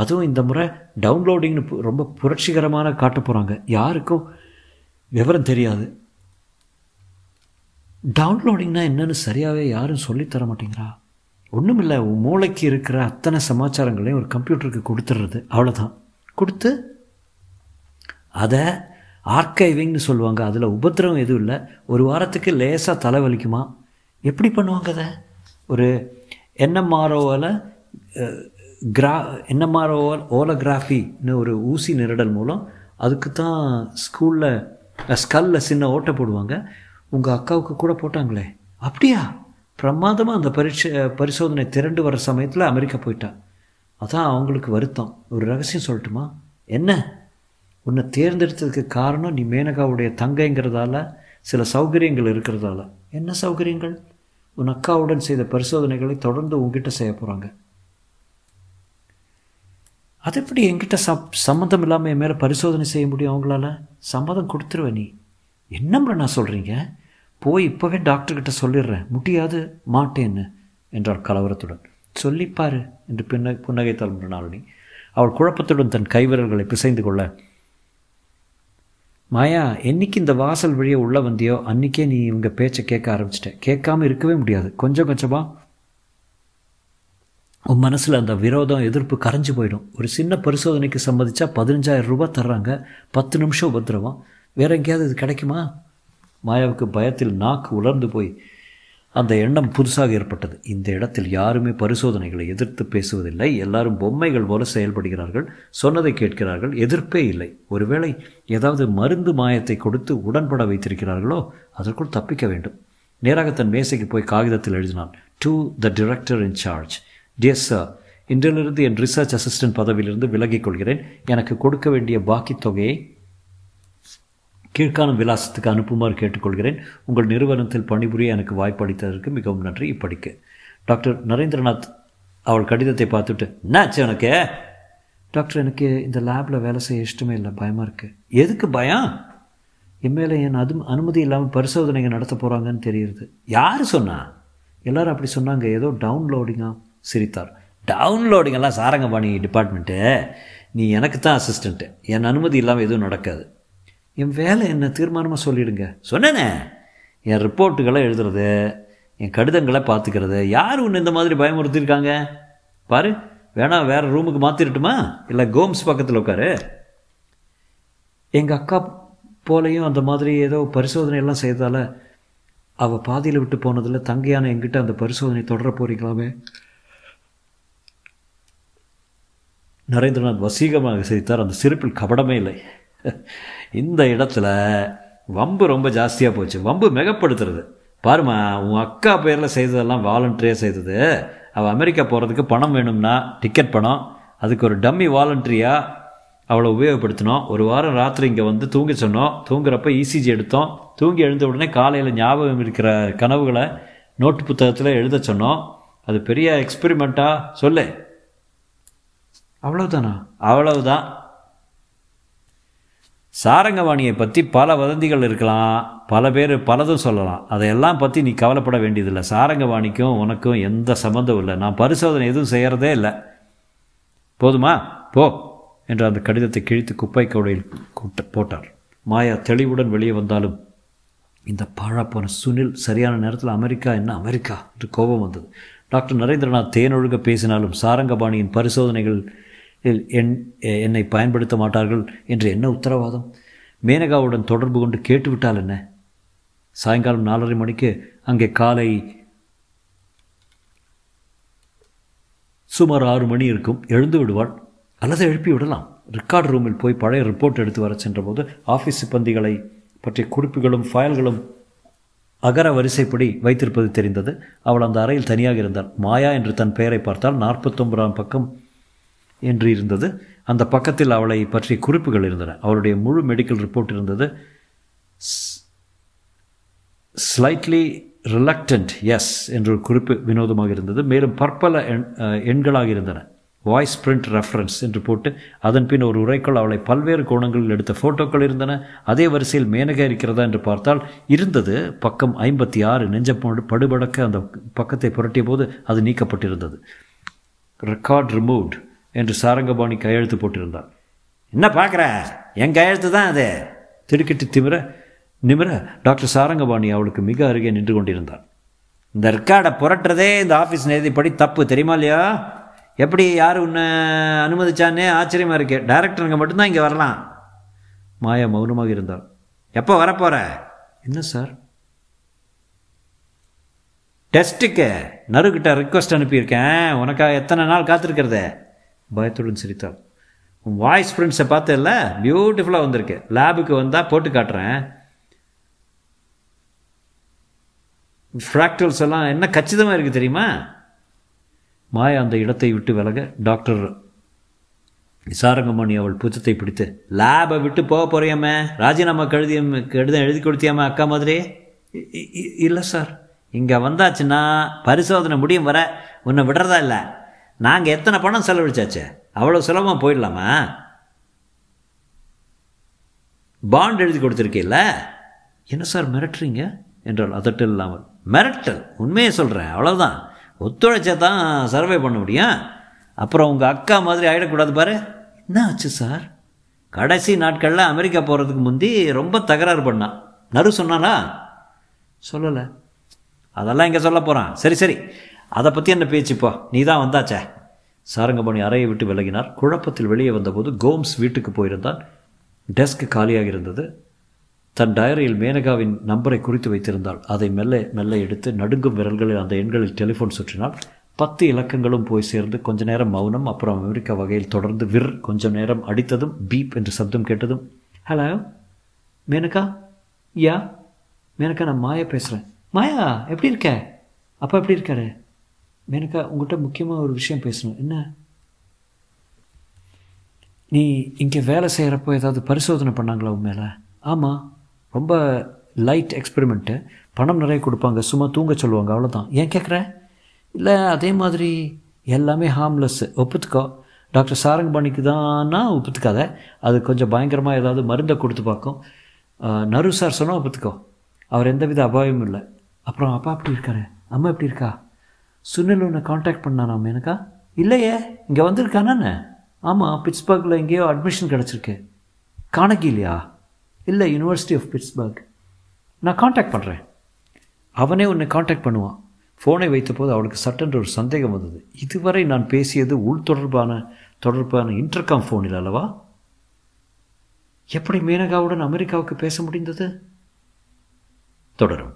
அதுவும் இந்த முறை டவுன்லோடிங்னு ரொம்ப புரட்சிகரமான காட்ட போகிறாங்க யாருக்கும் விவரம் தெரியாது. டவுன்லோடிங்னா என்னன்னு சரியாகவே யாரும் சொல்லித்தர மாட்டேங்கிறா. ஒன்றும் இல்லை மூளைக்கு இருக்கிற அத்தனை சமாச்சாரங்களையும் ஒரு கம்ப்யூட்டருக்கு கொடுத்துட்றது. அவ்வளோதான் கொடுத்து அதை ஆர்கைவிங்னு சொல்லுவாங்க. அதில் உபத்திரவம் எதுவும் இல்லை. ஒரு வாரத்துக்கு லேசாக தலைவலிக்குமா எப்படி பண்ணுவாங்க அதை? ஒரு என்எம்ஆர்ஓவில் கிரா என்எம்ஆர்ஓ ஓலோகிராஃபின்னு ஒரு ஊசி நிரடல் மூலம் அதுக்கு தான் ஸ்கூலில் ஸ்கல்லில் சின்ன ஓட்டை போடுவாங்க. உங்கள் அக்காவுக்கு கூட போட்டாங்களே. அப்படியா? பிரமாதமாக அந்த பரீட்சை பரிசோதனை திரண்டு வர சமயத்தில் அமெரிக்கா போயிட்டா. அதான் அவங்களுக்கு வருத்தம். ஒரு ரகசியம் சொல்லட்டுமா? என்ன? உன்னை தேர்ந்தெடுத்ததுக்கு காரணம் நீ மேனகாவுடைய தங்கைங்கிறதால சில சௌகரியங்கள் இருக்கிறதால. என்ன சௌகரியங்கள்? உன் அக்காவுடன் செய்த பரிசோதனைகளை தொடர்ந்து உங்ககிட்ட செய்ய போகிறாங்க அது எப்படி என்கிட்ட சப் சம்மந்தம் இல்லாமல் என் மேலே பரிசோதனை செய்ய முடியும் அவங்களால? சம்மதம் கொடுத்துருவேன் நீ. என்ன நான் சொல்கிறீங்க போய் இப்போவே டாக்டர்கிட்ட சொல்லிடுறேன். முடியாது மாட்டேன்னு என்றாள் கலவரத்துடன். சொல்லிப்பாரு என்று பின்ன புன்னகைத்தாள் மிருணாளினி அவள் குழப்பத்துடன் தன் கைவிரல்களை பிசைந்து கொள்ள மாயா என்னைக்கு இந்த வாசல் வழியே உள்ளே வந்தியோ அன்றைக்கே நீ இவங்க பேச்சை கேட்க ஆரம்பிச்சிட்ட. கேட்காம இருக்கவே முடியாது. கொஞ்சம் கொஞ்சமாக உன் மனசில் அந்த விரோதம் எதிர்ப்பு கரைஞ்சு போயிடும். ஒரு சின்ன பரிசோதனைக்கு சம்மதிச்சா பதினஞ்சாயிரம் ரூபாய் தர்றாங்க. பத்து நிமிஷம் உபத்திரவம். வேற எங்கேயாவது இது கிடைக்குமா? மாயாவுக்கு பயத்தில் நாக்கு உலர்ந்து போய் அந்த எண்ணம் புதுசாக ஏற்பட்டது. இந்த இடத்தில் யாருமே பரிசோதனைகளை எதிர்த்து பேசுவதில்லை. எல்லாரும் பொம்மைகள் போல செயல்படுகிறார்கள். சொன்னதை கேட்கிறார்கள். எதிர்ப்பே இல்லை. ஒருவேளை ஏதாவது மருந்து மாயத்தை கொடுத்து உடன்பட வைத்திருக்கிறார்களோ அதற்குள் தப்பிக்க வேண்டும். நேராக தன் மேசைக்கு போய் காகிதத்தில் எழுதினான். To the director in charge dear sir இன்றிலிருந்து என் ரிசர்ச் அசிஸ்டன்ட் பதவியிலிருந்து விலகிக் கொள்கிறேன். எனக்கு கொடுக்க வேண்டிய பாக்கி தொகையை கீழ்காணும் விலாசத்துக்கு அனுப்புமாறு கேட்டுக்கொள்கிறேன். உங்கள் நிறுவனத்தில் பணிபுரிய எனக்கு வாய்ப்பளித்ததற்கு மிகவும் நன்றி. இப்படிக்கு. டாக்டர் நரேந்திரநாத் அவள் கடிதத்தை பார்த்துட்டு என்னாச்சு எனக்கு டாக்டர் எனக்கு இந்த லேபில் வேலை செய்ய இஷ்டமே இல்லை. பயமாக இருக்குது எதுக்கு பயம்? என் மேலே என் அது அனுமதி இல்லாமல் பரிசோதனைகள் நடத்த போகிறாங்கன்னு தெரியுது. யார் சொன்னா? எல்லாரும் அப்படி சொன்னாங்க. ஏதோ டவுன்லோடிங்காக சிரித்தார். டவுன்லோடிங்கெல்லாம் சாரங்கபாணி டிபார்ட்மெண்ட்டு. நீ எனக்கு தான் அசிஸ்டண்ட்டு. என் அனுமதி இல்லாமல் எதுவும் நடக்காது. என் வேலை என்ன? தீர்மானமாக சொல்லிடுங்க. சொன்னேனே. என் ரிப்போர்ட்டுகளை எழுதுறது என் கடிதங்களை பார்த்துக்கிறது. யார் ஒன்று இந்த மாதிரி பயமுறுத்திருக்காங்க பாரு வேணா வேறு ரூமுக்கு மாற்றிடட்டுமா இல்லை கோம்ஸ் பக்கத்தில் உட்காரு. எங்கள் அக்கா போலையும் அந்த மாதிரி ஏதோ பரிசோதனை எல்லாம் செய்ததால் அவள் பாதியில் விட்டு போனதில் தங்கையான எங்கிட்ட அந்த பரிசோதனை தொடர போகிறீங்களாமே நரேந்திரநாத் வசீகமாக சிரித்தார். அந்த சிரிப்பில் கபடமே இல்லை. இந்த இடத்துல வம்பு ரொம்ப ஜாஸ்தியாக போச்சு. வம்பு மிகப்படுத்துறது. பாருமா உன் அக்கா பேரில் செய்ததெல்லாம் வாலண்டரியாக செய்தது. அவள் அமெரிக்கா போகிறதுக்கு பணம் வேணும்னா டிக்கெட் பணம். அதுக்கு ஒரு டம்மி வாலண்டரியாக அவளை உபயோகப்படுத்தினோம். ஒரு வாரம் ராத்திரி இங்கே வந்து தூங்க சொன்னோம். தூங்குறப்ப இசிஜி எடுத்தோம். தூங்கி எழுந்த உடனே காலையில் ஞாபகம் இருக்கிற கனவுகளை நோட்டு புத்தகத்தில் எழுத சொன்னோம். அது பெரிய எக்ஸ்பெரிமெண்ட்டாக சொல்லு. அவ்வளவுதானா? அவ்வளவுதான். சாரங்கவாணியை பற்றி பல வதந்திகள் இருக்கலாம். பல பேர் பலதும் சொல்லலாம். அதையெல்லாம் பற்றி நீ கவலைப்பட வேண்டியதில்லை. சாரங்கவாணிக்கும் உனக்கும் எந்த சம்மந்தம் இல்லை. நான் பரிசோதனை எதுவும் செய்கிறதே இல்லை. போதுமா? போ என்று அந்த கடிதத்தை கிழித்து குப்பை கவுடையில் கூட்ட போட்டார். மாயா தெளிவுடன் வெளியே வந்தாலும் இந்த பாழாப்போன சுனில் சரியான நேரத்தில் அமெரிக்கா என்ன அமெரிக்கா? என்று கோபம் வந்தது. டாக்டர் நரேந்திரநாத் தேனொழுக பேசினாலும் சாரங்கபாணியின் பரிசோதனைகள் என் என்னை பயன்படுத்த மாட்டார்கள் என்று என்ன உத்தரவாதம்? மேனகாவுடன் தொடர்பு கொண்டு கேட்டுவிட்டால் என்ன? சாயங்காலம் நாலரை மணிக்கு அங்கே காலை சுமார் ஆறு மணி இருக்கும். எழுந்து விடுவாள். அல்லது எழுப்பி விடலாம். ரெக்கார்ட் ரூமில் போய் பழைய ரிப்போர்ட் எடுத்து வர சென்றபோது ஆஃபீஸ் சிப்பந்திகளை பற்றிய குறிப்புகளும் ஃபைல்களும் அகர வரிசைப்படி வைத்திருப்பது தெரிந்தது. அவள் அந்த அறையில் தனியாக இருந்தாள். மாயா என்று தன் பெயரை பார்த்தால் நாற்பத்தொன்பதாம் பக்கம் என்று இருந்தது. அந்த பக்கத்தில் அவளை பற்றிய குறிப்புகள் இருந்தன. அவளுடைய முழு மெடிக்கல் ரிப்போர்ட் இருந்தது. ஸ்லைட்லி ரிலக்டன்ட் எஸ் என்ற ஒரு குறிப்பு வினோதமாக இருந்தது. மேலும் பற்பல எண் எண்களாக இருந்தன. வாய்ஸ் பிரிண்ட் ரெஃபரன்ஸ் என்று போட்டு அதன் பின் ஒரு உரைக்குள் அவளை பல்வேறு கோணங்களில் எடுத்த ஃபோட்டோக்கள் இருந்தன. அதே வரிசையில் மேனகா இருக்கிறதா என்று பார்த்தால் இருந்தது. பக்கம் ஐம்பத்தி ஆறு நெஞ்ச படுபடக்க அந்த பக்கத்தை புரட்டிய போது அது நீக்கப்பட்டிருந்தது. ரெக்கார்ட் ரிமூவ்ட் என்று சாரங்கபாணி கையெழுத்து போட்டிருந்தார் என்ன பார்க்குற? என் கையெழுத்து தான் அது. திடுக்கிட்டு திமிர நிமிர. டாக்டர் சாரங்கபாணி அவளுக்கு மிக அருகே நின்று கொண்டிருந்தார் இந்த ரெக்கார்டை புரட்டுறதே இந்த ஆஃபீஸ் நேதிப்படி தப்பு தெரியுமா இல்லையா? எப்படி யார் உன்னை அனுமதிச்சானே ஆச்சரியமாக இருக்கே. டைரக்டருங்க மட்டும்தான் இங்கே வரலாம். மாயா மௌனமாக இருந்தார் எப்போ வரப்போகிற என்ன சார்? டெஸ்ட்டுக்கு நறுக்கிட்ட ரிக்வஸ்ட் அனுப்பியிருக்கேன். உனக்காக எத்தனை நாள் காத்திருக்கிறதே? பயத்துடன் சிரித்தாள் உன் வாய்ஸ் பிரிண்ட்ஸை பார்த்தல பியூட்டிஃபுல்லாக வந்திருக்கு லேபுக்கு வந்தால் போட்டு காட்டுறேன். ஃப்ராக்டல்ஸ் எல்லாம் என்ன கச்சிதமாக இருக்குது தெரியுமா? மாயா அந்த இடத்தை விட்டு விலக டாக்டர் விசாரங்கமணி அவள் பூச்சத்தை பிடித்து லேபை விட்டு போக போறியாமே? ராஜினாமா கழுதி கெடுதம் எழுதி கொடுத்தியாமா அக்கா மாதிரி? இல்லை சார். இங்கே வந்தாச்சுன்னா பரிசோதனை முடியும் வர உன்னை விடுறதா இல்லை? நாங்கள் எத்தனை பணம் செலவழிச்சாச்சு? அவ்வளோ சுலபமாக போயிடலாமா? பாண்ட் எழுதி கொடுத்துருக்கீல்ல? என்ன சார் மிரட்டுறீங்க? என்றால் அதட்டல் இல்லாமல். மிரட்டல் உண்மையை சொல்கிறேன் அவ்வளோதான் ஒத்துழைச்சா தான் சர்வே பண்ண முடியும். அப்புறம் உங்கள் அக்கா மாதிரி ஆகிடக்கூடாது பாரு. என்ன ஆச்சு சார்? கடைசி நாட்களில் அமெரிக்கா போகிறதுக்கு முந்தி ரொம்ப தகராறு பண்ணான் நறு சொன்னானா? சொல்லலை. அதெல்லாம் இங்கே சொல்ல போகிறான் சரி சரி. அதை பற்றி என்ன பேச்சுப்போ நீ தான் வந்தாச்சே. சாரங்கபாணி அறையை விட்டு விலகினார். குழப்பத்தில் வெளியே வந்தபோது கோம்ஸ் வீட்டுக்கு போயிருந்தான். டெஸ்க் காலியாக இருந்தது. தன் டயரியில் மேனகாவின் நம்பரை குறித்து வைத்திருந்தாள். அதை மெல்ல மெல்ல எடுத்து நடுங்கும் விரல்களில் அந்த எண்களில் டெலிஃபோன் சுற்றினாள். பத்து இலக்கங்களும் போய் சேர்ந்து கொஞ்ச நேரம் மௌனம் அப்புறம் அமெரிக்கா வகையில் தொடர்ந்து விர் கொஞ்சம் நேரம் அடித்ததும் பீப் என்று சப்தம் கேட்டதும் ஹலோ மேனகா? யா? மேனகா நான் மாயா பேசுகிறேன் மாயா எப்படி இருக்க? அப்பா எப்படி இருக்காரு? மேனகா உங்கள்கிட்ட முக்கியமாக ஒரு விஷயம் பேசணும். என்ன? நீ இங்கே வேலை செய்கிறப்போ ஏதாவது பரிசோதனை பண்ணாங்களா உன் மேலே? ஆமாம் ரொம்ப லைட் எக்ஸ்பெரிமெண்ட்டு பணம் நிறைய கொடுப்பாங்க. சும்மா தூங்க சொல்லுவாங்க. அவ்வளோதான் ஏன் கேட்குற இல்லை அதே மாதிரி எல்லாமே ஹார்ம்லெஸ் ஒப்புத்துக்கோ. டாக்டர் சாரங்கபாணிக்கு தானா ஒப்புத்துக்காத. அது கொஞ்சம் பயங்கரமாக ஏதாவது மருந்தை கொடுத்து பார்க்கும். நரு சார் சொன்னால் ஒப்புத்துக்கோ. அவர் எந்தவித அபாயமும் இல்லை. அப்புறம் அப்பா எப்படி இருக்காரு? அம்மா எப்படி இருக்கா? சுனில் உன்னை காண்டாக்ட் பண்ணானாம் எனக்கா? இல்லையே இங்கே வந்திருக்கானே ஆமாம் பிட்ஸ்பர்கில் எங்கேயோ அட்மிஷன் கிடச்சிருக்கு. காணகிலையா இல்லை யூனிவர்சிட்டி ஆஃப் பிட்ஸ்பர்க் நான் காண்டாக்ட் பண்ணுறேன் அவனே உன்னை காண்டாக்ட் பண்ணுவான். ஃபோனை வைத்தபோது அவளுக்கு சட்டென்று ஒரு சந்தேகம் வந்தது. இதுவரை நான் பேசியது உள் தொடர்பான தொடர்பான இன்டர்காம் ஃபோனில் அல்லவா? எப்படி மேனகாவுடன் அமெரிக்காவுக்கு பேச முடிந்தது? தொடரும்.